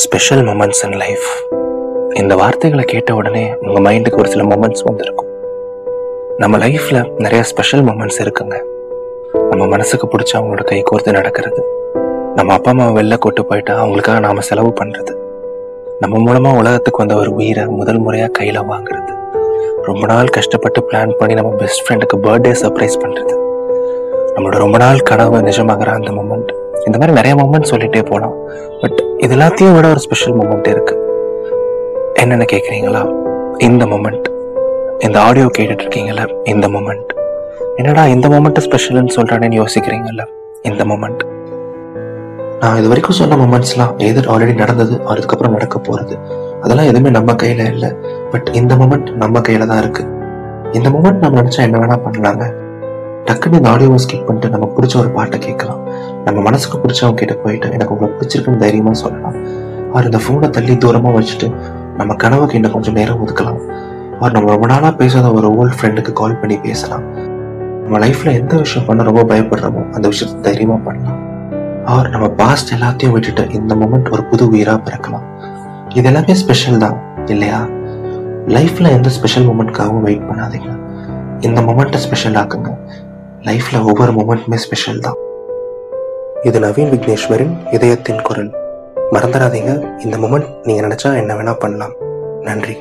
Special moments in life இந்த வார்த்தைகளை கேட்ட உடனே உங்கள் மைண்டுக்கு ஒரு சில மொமெண்ட்ஸ் வந்திருக்கும். நம்ம லைஃப்பில் நிறைய ஸ்பெஷல் மொமெண்ட்ஸ் இருக்குங்க. நம்ம மனசுக்கு பிடிச்ச அவங்களோட கை கோர்த்து நடக்கிறது. நம்ம அப்பா அம்மாவை வெளில கூட்டு போயிட்டு அவங்களுக்காக நாம் செலவு பண்ணுறது நம்ம மூலமாக உலகத்துக்கு வந்த ஒரு உயிரை முதல் முறையாக கையில் வாங்குறது. ரொம்ப நாள் கஷ்டப்பட்டு பிளான் பண்ணி நம்ம பெஸ்ட் ஃப்ரெண்டுக்கு பர்த்டே சர்ப்ரைஸ் பண்ணுறது நம்மளோட ரொம்ப நாள் கனவு நிஜமாகிற அந்த மொமெண்ட் இந்த மாதிரி நிறைய மூமெண்ட் சொல்லிட்டே போகலாம் பட் இது எல்லாத்தையும் விட ஒரு ஸ்பெஷல் மூமெண்ட் இருக்கு. என்னென்ன கேட்குறீங்களா இந்த மூமெண்ட் இந்த ஆடியோ கேட்டுட்டு இருக்கீங்கல்ல இந்த மூமெண்ட் என்னடா இந்த மூமெண்ட் ஸ்பெஷல்னு சொல்றானேன்னு யோசிக்கிறீங்கல்ல இந்த மூமெண்ட் நான் இது வரைக்கும் சொன்ன மூமெண்ட்ஸ்லாம் எது ஆல்ரெடி நடந்தது அதுக்கப்புறம் நடக்க போறது. அதெல்லாம் எதுவுமே நம்ம கையில இல்லை. பட் இந்த மூமெண்ட் நம்ம கையில தான் இருக்கு. இந்த மூமெண்ட் நம்ம நினைச்சா என்ன வேணா பண்ணலாங்க. டக்குன்னு இந்த ஆடியோவை ஸ்கிப் பண்ணிட்டு நம்ம பிடிச்ச ஒரு பாட்டை கேட்கலாம். நம்ம மனசுக்கு பிடிச்சவங்க கிட்ட போயிட்டு எனக்கு உங்களை பிடிச்சிருக்குன்னு தைரியமா சொல்லலாம். அவர் இந்த ஃபோனை தள்ளி தூரமா வச்சுட்டு நம்ம கனவுக்கு இன்னும் கொஞ்சம் நேரம் ஒதுக்கலாம். அவர் நம்ம ரொம்ப நாளா பேசாத ஒரு ஓல்ட் ஃப்ரெண்டுக்கு கால் பண்ணி பேசலாம். நம்ம லைஃப்ல எந்த விஷயம் பண்ண ரொம்ப பயப்படுறோமோ அந்த விஷயத்தை தைரியமா பண்ணலாம். அவர் நம்ம பாஸ்ட் எல்லாத்தையும் விட்டுட்டு இந்த மூமெண்ட் ஒரு புது உயிரா பிறக்கலாம். இது எல்லாமே ஸ்பெஷல் தான் இல்லையா? லைஃப்ல எந்த ஸ்பெஷல் மூமெண்ட்காகவும் வெயிட் பண்ணாதீங்க. இந்த மொமெண்ட்டை ஸ்பெஷல் ஆக்குங்க. லைஃப்ல ஒவ்வொரு மூமெண்ட்டுமே ஸ்பெஷல் தான். இது நவீன் விக்னேஸ்வரின் இதயத்தின் குரல். மறந்துடாதீங்க இந்த மூமெண்ட் நீங்க நினைச்சா என்ன வேணா பண்ணலாம். நன்றி.